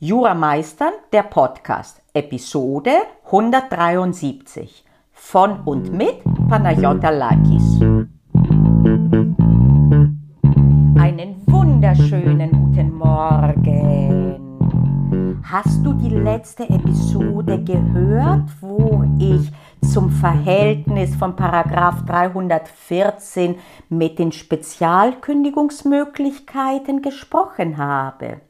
Jura Meistern, der Podcast, Episode 173 von und mit Panayota Lakis. Einen wunderschönen guten Morgen. Hast du die letzte Episode gehört, wo ich zum Verhältnis von Paragraph 314 mit den Spezialkündigungsmöglichkeiten gesprochen habe?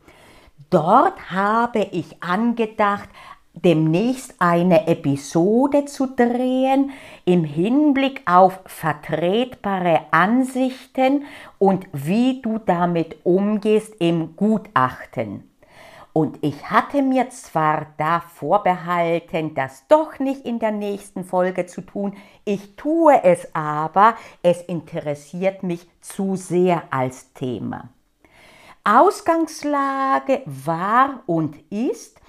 Dort habe ich angedacht, demnächst eine Episode zu drehen im Hinblick auf vertretbare Ansichten und wie du damit umgehst im Gutachten. Und ich hatte mir zwar da vorbehalten, das doch nicht in der nächsten Folge zu tun, ich tue es aber, es interessiert mich zu sehr als Thema. Ausgangslage war und ist,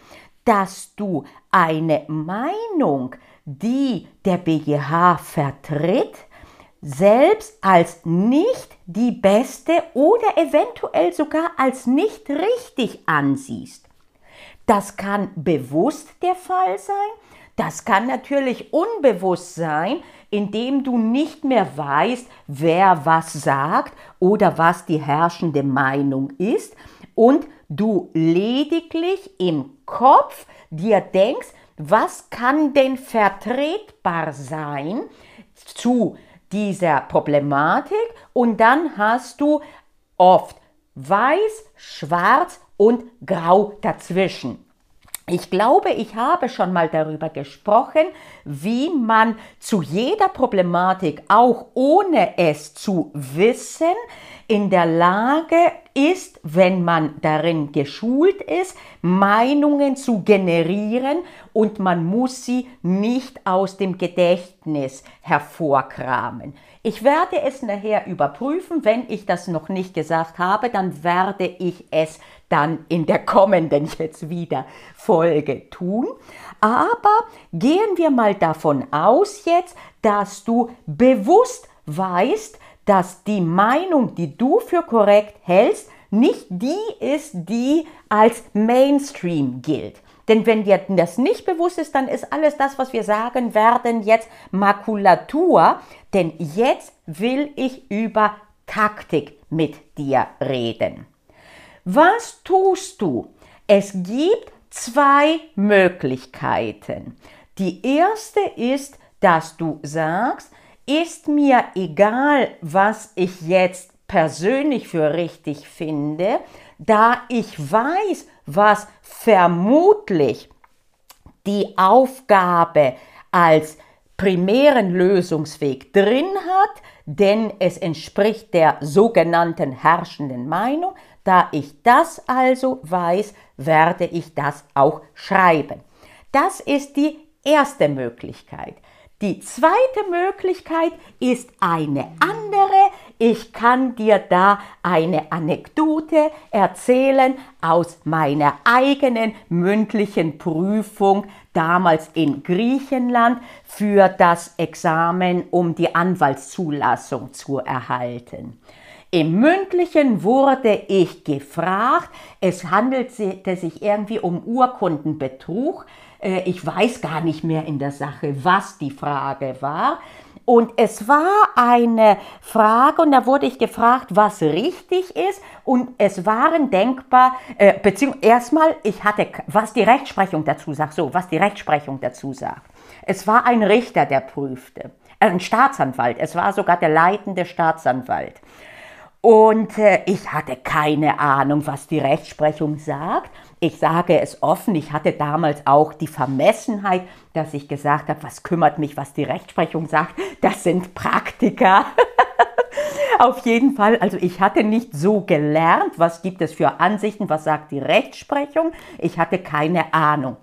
dass du eine Meinung, die der BGH vertritt, selbst als nicht die beste oder eventuell sogar als nicht richtig ansiehst. Das kann bewusst der Fall sein, das kann natürlich unbewusst sein, indem du nicht mehr weißt, wer was sagt oder was die herrschende Meinung ist und du lediglich im Kopf dir denkst, was kann denn vertretbar sein zu dieser Problematik und dann hast du oft weiß, schwarz und grau dazwischen. Ich glaube, ich habe schon mal darüber gesprochen, wie man zu jeder Problematik, auch ohne es zu wissen, in der Lage ist, wenn man darin geschult ist, Meinungen zu generieren und man muss sie nicht aus dem Gedächtnis hervorkramen. Ich werde es nachher überprüfen. Wenn ich das noch nicht gesagt habe, dann werde ich es dann in der kommenden jetzt wieder Folge tun. Aber gehen wir mal davon aus jetzt, dass du bewusst weißt, dass die Meinung, die du für korrekt hältst, nicht die ist, die als Mainstream gilt. Denn wenn dir das nicht bewusst ist, dann ist alles das, was wir sagen werden, jetzt Makulatur. Denn jetzt will ich über Taktik mit dir reden. Was tust du? Es gibt zwei Möglichkeiten. Die erste ist, dass du sagst, ist mir egal, was ich jetzt persönlich für richtig finde, da ich weiß, was vermutlich die Aufgabe als primären Lösungsweg drin hat, denn es entspricht der sogenannten herrschenden Meinung. Da ich das also weiß, werde ich das auch schreiben. Das ist die erste Möglichkeit. Die zweite Möglichkeit ist eine andere. Ich kann dir da eine Anekdote erzählen aus meiner eigenen mündlichen Prüfung damals in Griechenland für das Examen, um die Anwaltszulassung zu erhalten. Im mündlichen wurde ich gefragt, es handelte sich irgendwie um Urkundenbetrug. Äh, ich weiß gar nicht mehr in der Sache, was die Frage war. Und es war eine Frage und da wurde ich gefragt, was richtig ist. Und es waren denkbar, äh, beziehungsweise erstmal, ich hatte, was die Rechtsprechung dazu sagt, so, was die Rechtsprechung dazu sagt. Es war ein Richter, der prüfte, ein Staatsanwalt, es war sogar der leitende Staatsanwalt. Und äh, ich hatte keine Ahnung, was die Rechtsprechung sagt. Ich sage es offen, ich hatte damals auch die Vermessenheit, dass ich gesagt habe, was kümmert mich, was die Rechtsprechung sagt. Das sind Praktiker. Auf jeden Fall, also ich hatte nicht so gelernt, was gibt es für Ansichten, was sagt die Rechtsprechung. Ich hatte keine Ahnung.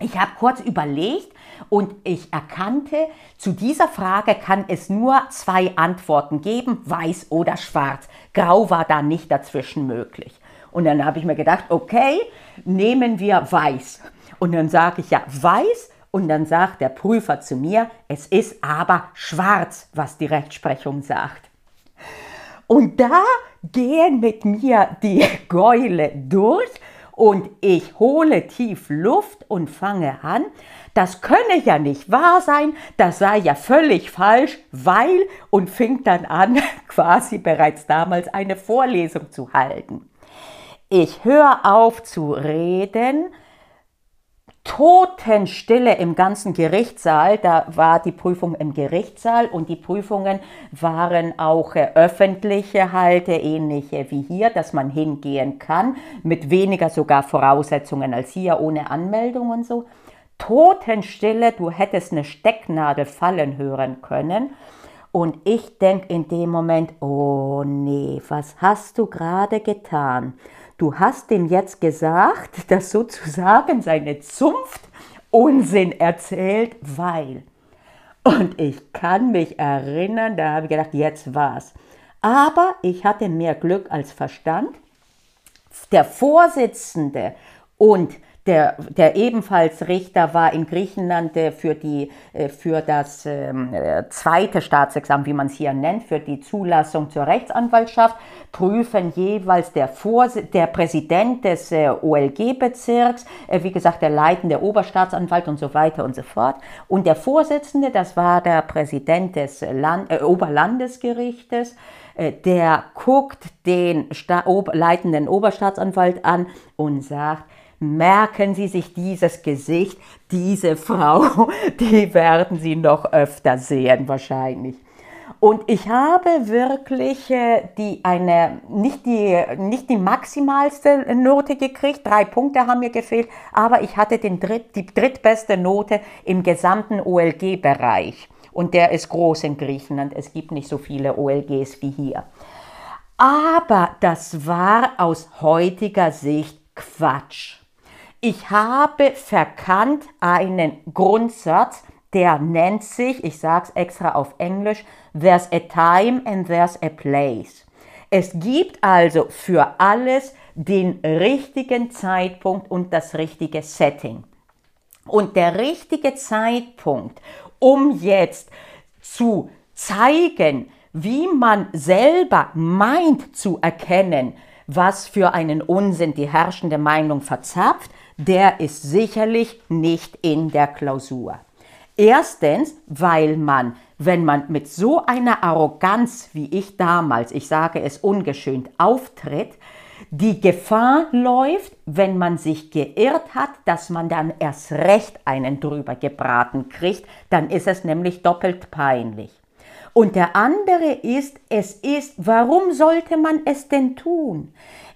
Ich habe kurz überlegt und ich erkannte, zu dieser Frage kann es nur zwei Antworten geben, weiß oder schwarz. Grau war da nicht dazwischen möglich. Und dann habe ich mir gedacht, okay, nehmen wir weiß. Und dann sage ich ja weiß und dann sagt der Prüfer zu mir, es ist aber schwarz, was die Rechtsprechung sagt. Und da gehen mit mir die Gäule durch und ich hole tief Luft und fange an, das könne ja nicht wahr sein, das sei ja völlig falsch, weil und fing dann an, quasi bereits damals eine Vorlesung zu halten. Ich höre auf zu reden, Totenstille im ganzen Gerichtssaal. Da war die Prüfung im Gerichtssaal und die Prüfungen waren auch äh, öffentliche Halte, ähnliche wie hier, dass man hingehen kann, mit weniger sogar Voraussetzungen als hier, ohne Anmeldung und so. Totenstille, du hättest eine Stecknadel fallen hören können. Und ich denke in dem Moment, oh nee, was hast du gerade getan? Du hast ihm jetzt gesagt, dass sozusagen seine Zunft Unsinn erzählt, weil. Und ich kann mich erinnern, da habe ich gedacht, jetzt war's. Aber ich hatte mehr Glück als Verstand. Der Vorsitzende und der, der ebenfalls Richter war in Griechenland äh, für, die, äh, für das ähm, äh, zweite Staatsexamen, wie man es hier nennt, für die Zulassung zur Rechtsanwaltschaft, prüfen jeweils der, Vors der Präsident des OLG-Bezirks, wie gesagt, der leitende Oberstaatsanwalt und so weiter und so fort. Und der Vorsitzende, das war der Präsident des Land äh, Oberlandesgerichtes, der guckt den Sta Ober leitenden Oberstaatsanwalt an und sagt, merken Sie sich dieses Gesicht, diese Frau, die werden Sie noch öfter sehen wahrscheinlich. Und ich habe wirklich äh, die eine, nicht die, nicht die maximalste Note gekriegt, drei Punkte haben mir gefehlt, aber ich hatte den dritt, die drittbeste Note im gesamten OLG-Bereich. Und der ist groß in Griechenland. Es gibt nicht so viele OLGs wie hier. Aber das war aus heutiger Sicht Quatsch. Ich habe verkannt einen Grundsatz, der nennt sich, ich sage es extra auf Englisch, there's a time and there's a place. Es gibt also für alles den richtigen Zeitpunkt und das richtige Setting. Und der richtige Zeitpunkt, um jetzt zu zeigen, wie man selber meint zu erkennen, was für einen Unsinn die herrschende Meinung verzapft, der ist sicherlich nicht in der Klausur. Erstens, weil man, wenn man mit so einer Arroganz wie ich damals, ich sage es ungeschönt, auftritt, die Gefahr läuft, wenn man sich geirrt hat, dass man dann erst recht einen drüber gebraten kriegt, dann ist es nämlich doppelt peinlich. Und der andere ist, es ist, warum sollte man es denn tun?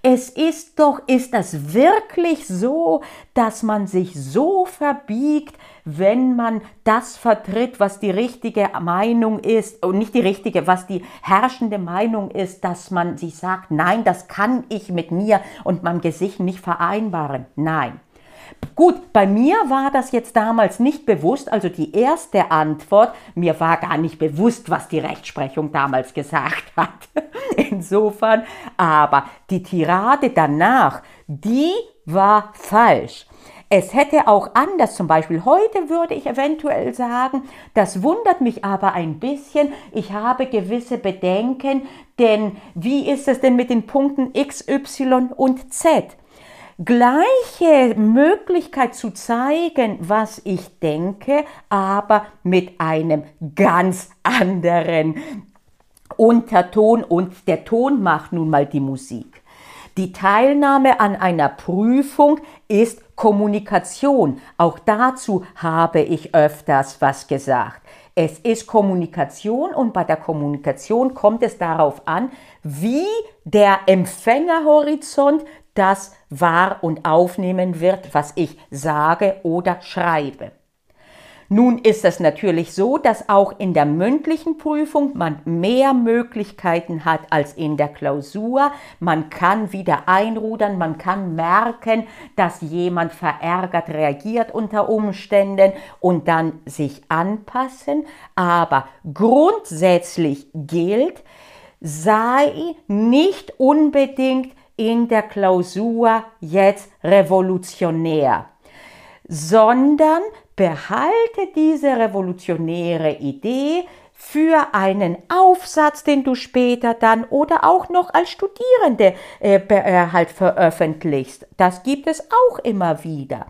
Es ist doch, ist das wirklich so, dass man sich so verbiegt, wenn man das vertritt, was die richtige Meinung ist und nicht die richtige, was die herrschende Meinung ist, dass man sich sagt, nein, das kann ich mit mir und meinem Gesicht nicht vereinbaren. Nein. Gut, bei mir war das jetzt damals nicht bewusst, also die erste Antwort, mir war gar nicht bewusst, was die Rechtsprechung damals gesagt hat. Insofern, aber die Tirade danach, die war falsch. Es hätte auch anders, zum Beispiel heute würde ich eventuell sagen, das wundert mich aber ein bisschen, ich habe gewisse Bedenken, denn wie ist es denn mit den Punkten X, Y und Z? Gleiche Möglichkeit zu zeigen, was ich denke, aber mit einem ganz anderen Unterton und der Ton macht nun mal die Musik. Die Teilnahme an einer Prüfung ist Kommunikation. Auch dazu habe ich öfters was gesagt. Es ist Kommunikation und bei der Kommunikation kommt es darauf an, wie der Empfängerhorizont das wahr und aufnehmen wird, was ich sage oder schreibe. Nun ist es natürlich so, dass auch in der mündlichen Prüfung man mehr Möglichkeiten hat als in der Klausur. Man kann wieder einrudern, man kann merken, dass jemand verärgert reagiert unter Umständen und dann sich anpassen. Aber grundsätzlich gilt, sei nicht unbedingt in der Klausur jetzt revolutionär, sondern behalte diese revolutionäre Idee, für einen Aufsatz, den du später dann oder auch noch als Studierende äh, äh, halt veröffentlichst. Das gibt es auch immer wieder.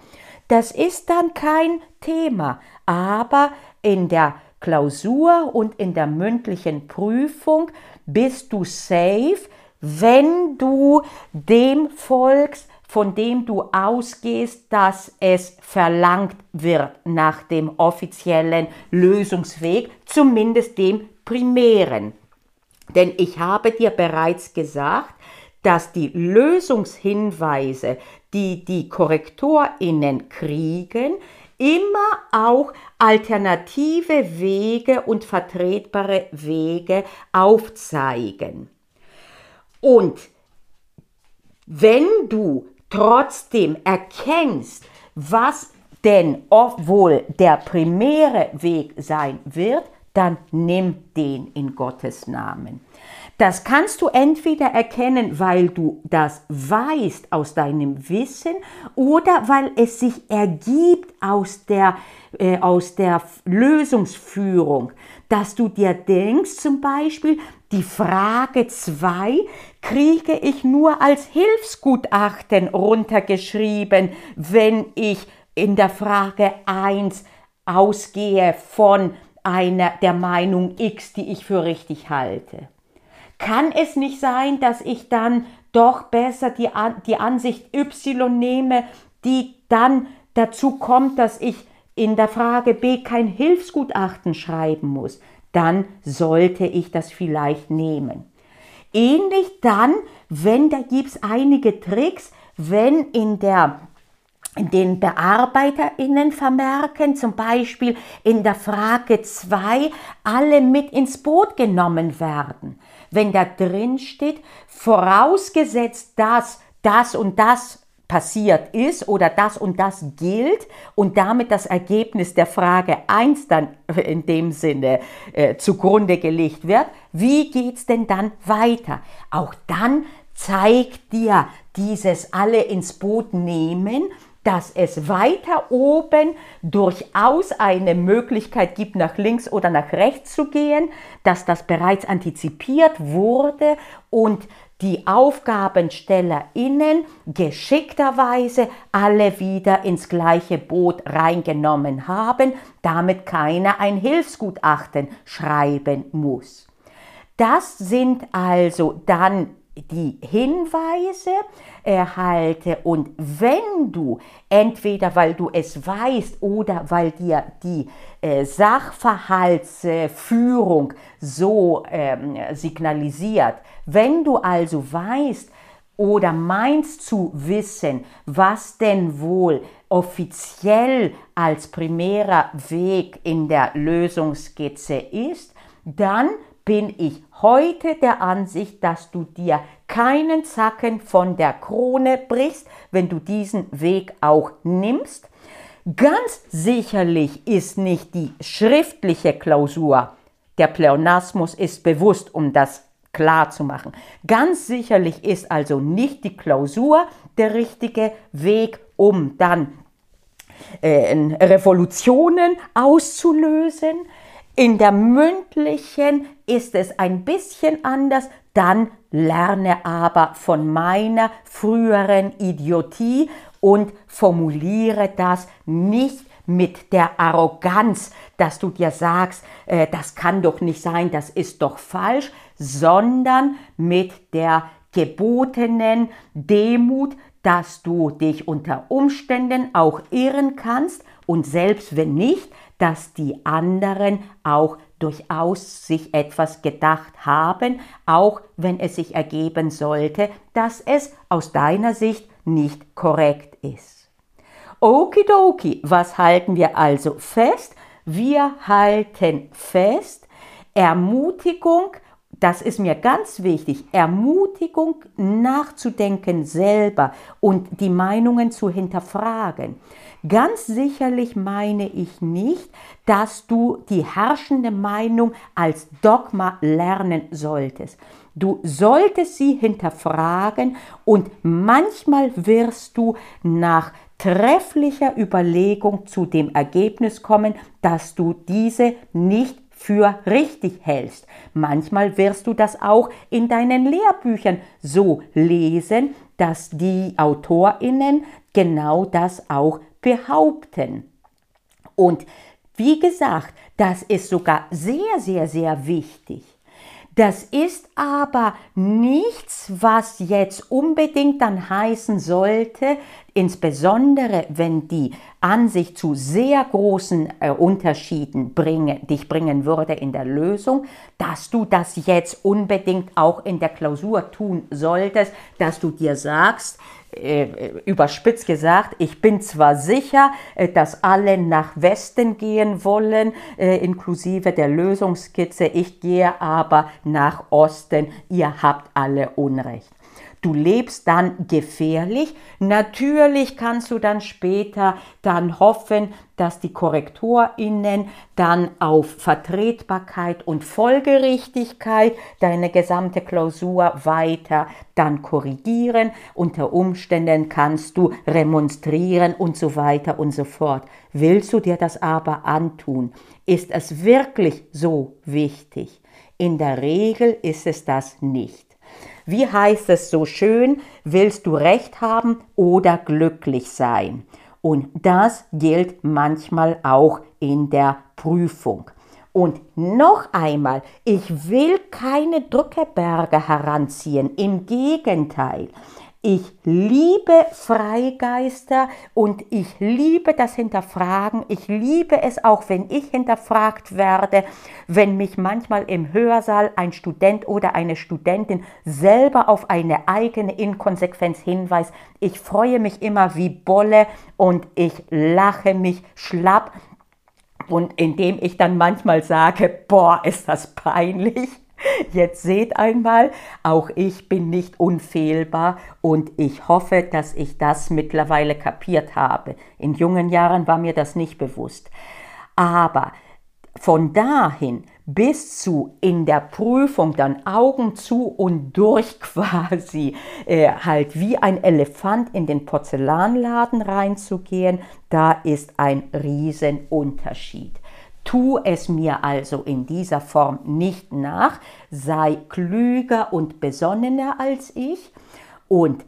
Das ist dann kein Thema, aber in der Klausur und in der mündlichen Prüfung bist du safe, wenn du dem folgst, von dem du ausgehst, dass es verlangt wird nach dem offiziellen Lösungsweg, zumindest dem primären. Denn ich habe dir bereits gesagt, dass die Lösungshinweise, die die Korrektorinnen kriegen, immer auch alternative Wege und vertretbare Wege aufzeigen. Und wenn du trotzdem erkennst, was denn wohl der primäre Weg sein wird, dann nimm den in Gottes Namen. Das kannst du entweder erkennen, weil du das weißt aus deinem Wissen oder weil es sich ergibt aus der, äh, aus der Lösungsführung, dass du dir denkst zum Beispiel, die Frage 2 kriege ich nur als Hilfsgutachten runtergeschrieben, wenn ich in der Frage 1 ausgehe von einer der Meinung X, die ich für richtig halte. Kann es nicht sein, dass ich dann doch besser die, die Ansicht Y nehme, die dann dazu kommt, dass ich in der Frage B kein Hilfsgutachten schreiben muss? Dann sollte ich das vielleicht nehmen. Ähnlich dann, wenn da gibt es einige Tricks, wenn in der den BearbeiterInnen vermerken, zum Beispiel in der Frage 2, alle mit ins Boot genommen werden. Wenn da drin steht, vorausgesetzt, dass das und das passiert ist oder das und das gilt und damit das Ergebnis der Frage 1 dann in dem Sinne äh, zugrunde gelegt wird, wie geht's denn dann weiter? Auch dann zeigt dir dieses alle ins Boot nehmen dass es weiter oben durchaus eine Möglichkeit gibt, nach links oder nach rechts zu gehen, dass das bereits antizipiert wurde und die AufgabenstellerInnen geschickterweise alle wieder ins gleiche Boot reingenommen haben, damit keiner ein Hilfsgutachten schreiben muss. Das sind also dann die Hinweise erhalte. Und wenn du entweder weil du es weißt oder weil dir die äh, Sachverhaltsführung so ähm, signalisiert, wenn du also weißt oder meinst zu wissen, was denn wohl offiziell als primärer Weg in der Lösungsskizze ist, dann bin ich heute der Ansicht, dass du dir keinen Zacken von der Krone brichst, wenn du diesen Weg auch nimmst. Ganz sicherlich ist nicht die schriftliche Klausur, der Pleonasmus ist bewusst, um das klar zu machen. Ganz sicherlich ist also nicht die Klausur der richtige Weg, um dann äh, Revolutionen auszulösen. In der mündlichen ist es ein bisschen anders, dann lerne aber von meiner früheren Idiotie und formuliere das nicht mit der Arroganz, dass du dir sagst, äh, das kann doch nicht sein, das ist doch falsch, sondern mit der gebotenen Demut, dass du dich unter Umständen auch irren kannst. Und selbst wenn nicht, dass die anderen auch durchaus sich etwas gedacht haben, auch wenn es sich ergeben sollte, dass es aus deiner Sicht nicht korrekt ist. Okidoki, was halten wir also fest? Wir halten fest, Ermutigung, das ist mir ganz wichtig, Ermutigung nachzudenken selber und die Meinungen zu hinterfragen. Ganz sicherlich meine ich nicht, dass du die herrschende Meinung als Dogma lernen solltest. Du solltest sie hinterfragen und manchmal wirst du nach trefflicher Überlegung zu dem Ergebnis kommen, dass du diese nicht für richtig hältst. Manchmal wirst du das auch in deinen Lehrbüchern so lesen, dass die Autorinnen genau das auch behaupten. Und wie gesagt, das ist sogar sehr, sehr, sehr wichtig. Das ist aber nichts, was jetzt unbedingt dann heißen sollte, insbesondere wenn die Ansicht zu sehr großen äh, Unterschieden bringe, dich bringen würde in der Lösung, dass du das jetzt unbedingt auch in der Klausur tun solltest, dass du dir sagst, überspitzt gesagt, ich bin zwar sicher, äh, dass alle nach Westen gehen wollen, äh, inklusive der Lösungskizze, ich gehe aber nach Osten, ihr habt alle Unrecht. Du lebst dann gefährlich. Natürlich kannst du dann später dann hoffen, dass die KorrektorInnen dann auf Vertretbarkeit und Folgerichtigkeit deine gesamte Klausur weiter dann korrigieren. Unter Umständen kannst du remonstrieren und so weiter und so fort. Willst du dir das aber antun? Ist es wirklich so wichtig? In der Regel ist es das nicht. Wie heißt es so schön, willst du recht haben oder glücklich sein? Und das gilt manchmal auch in der Prüfung. Und noch einmal, ich will keine Drückeberge heranziehen, im Gegenteil. Ich liebe Freigeister und ich liebe das Hinterfragen. Ich liebe es auch, wenn ich hinterfragt werde, wenn mich manchmal im Hörsaal ein Student oder eine Studentin selber auf eine eigene Inkonsequenz hinweist. Ich freue mich immer wie Bolle und ich lache mich schlapp. Und indem ich dann manchmal sage, boah, ist das peinlich Jetzt seht einmal, auch ich bin nicht unfehlbar und ich hoffe, dass ich das mittlerweile kapiert habe. In jungen Jahren war mir das nicht bewusst. Aber von dahin bis zu in der Prüfung dann Augen zu und durch quasi äh, halt wie ein Elefant in den Porzellanladen reinzugehen, da ist ein Riesenunterschied. Tu es mir also in dieser Form nicht nach, sei klüger und besonnener als ich. Und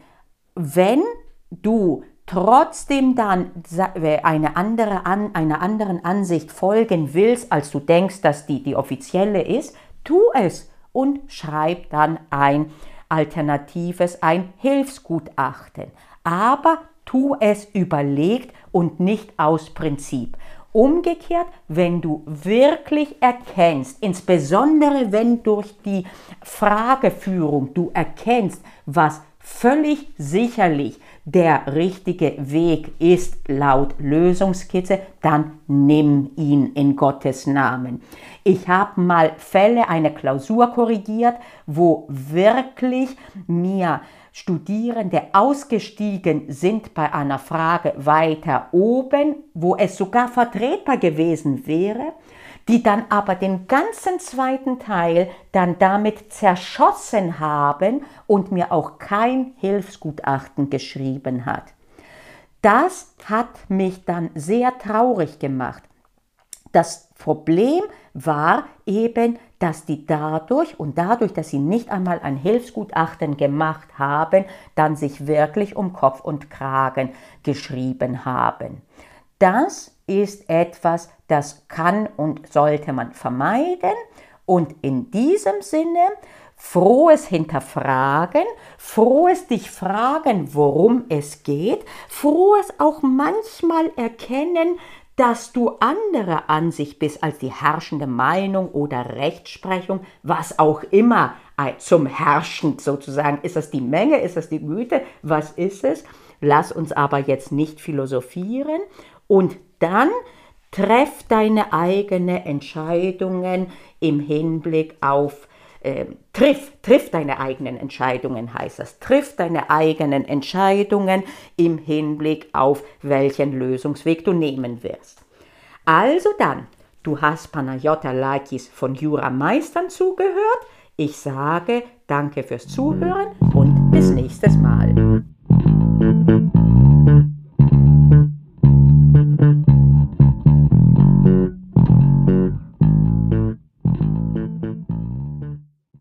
wenn du trotzdem dann eine andere, einer anderen Ansicht folgen willst, als du denkst, dass die die offizielle ist, tu es und schreib dann ein alternatives, ein Hilfsgutachten. Aber tu es überlegt und nicht aus Prinzip. Umgekehrt, wenn du wirklich erkennst, insbesondere wenn durch die Frageführung du erkennst, was völlig sicherlich der richtige Weg ist laut Lösungskizze, dann nimm ihn in Gottes Namen. Ich habe mal Fälle, eine Klausur korrigiert, wo wirklich mir Studierende ausgestiegen sind bei einer Frage weiter oben, wo es sogar vertretbar gewesen wäre, die dann aber den ganzen zweiten Teil dann damit zerschossen haben und mir auch kein Hilfsgutachten geschrieben hat. Das hat mich dann sehr traurig gemacht. Das Problem war eben, dass die dadurch und dadurch, dass sie nicht einmal ein Hilfsgutachten gemacht haben, dann sich wirklich um Kopf und Kragen geschrieben haben. Das ist etwas, das kann und sollte man vermeiden und in diesem Sinne frohes Hinterfragen, frohes dich fragen, worum es geht, frohes auch manchmal erkennen, dass du anderer Ansicht bist als die herrschende Meinung oder Rechtsprechung, was auch immer zum Herrschen sozusagen. Ist das die Menge? Ist das die Güte? Was ist es? Lass uns aber jetzt nicht philosophieren und dann treff deine eigenen Entscheidungen im Hinblick auf äh, triff, triff deine eigenen Entscheidungen, heißt das. Triff deine eigenen Entscheidungen im Hinblick auf welchen Lösungsweg du nehmen wirst. Also dann, du hast Panayota Lakis von Jura Meistern zugehört. Ich sage danke fürs Zuhören und bis nächstes Mal.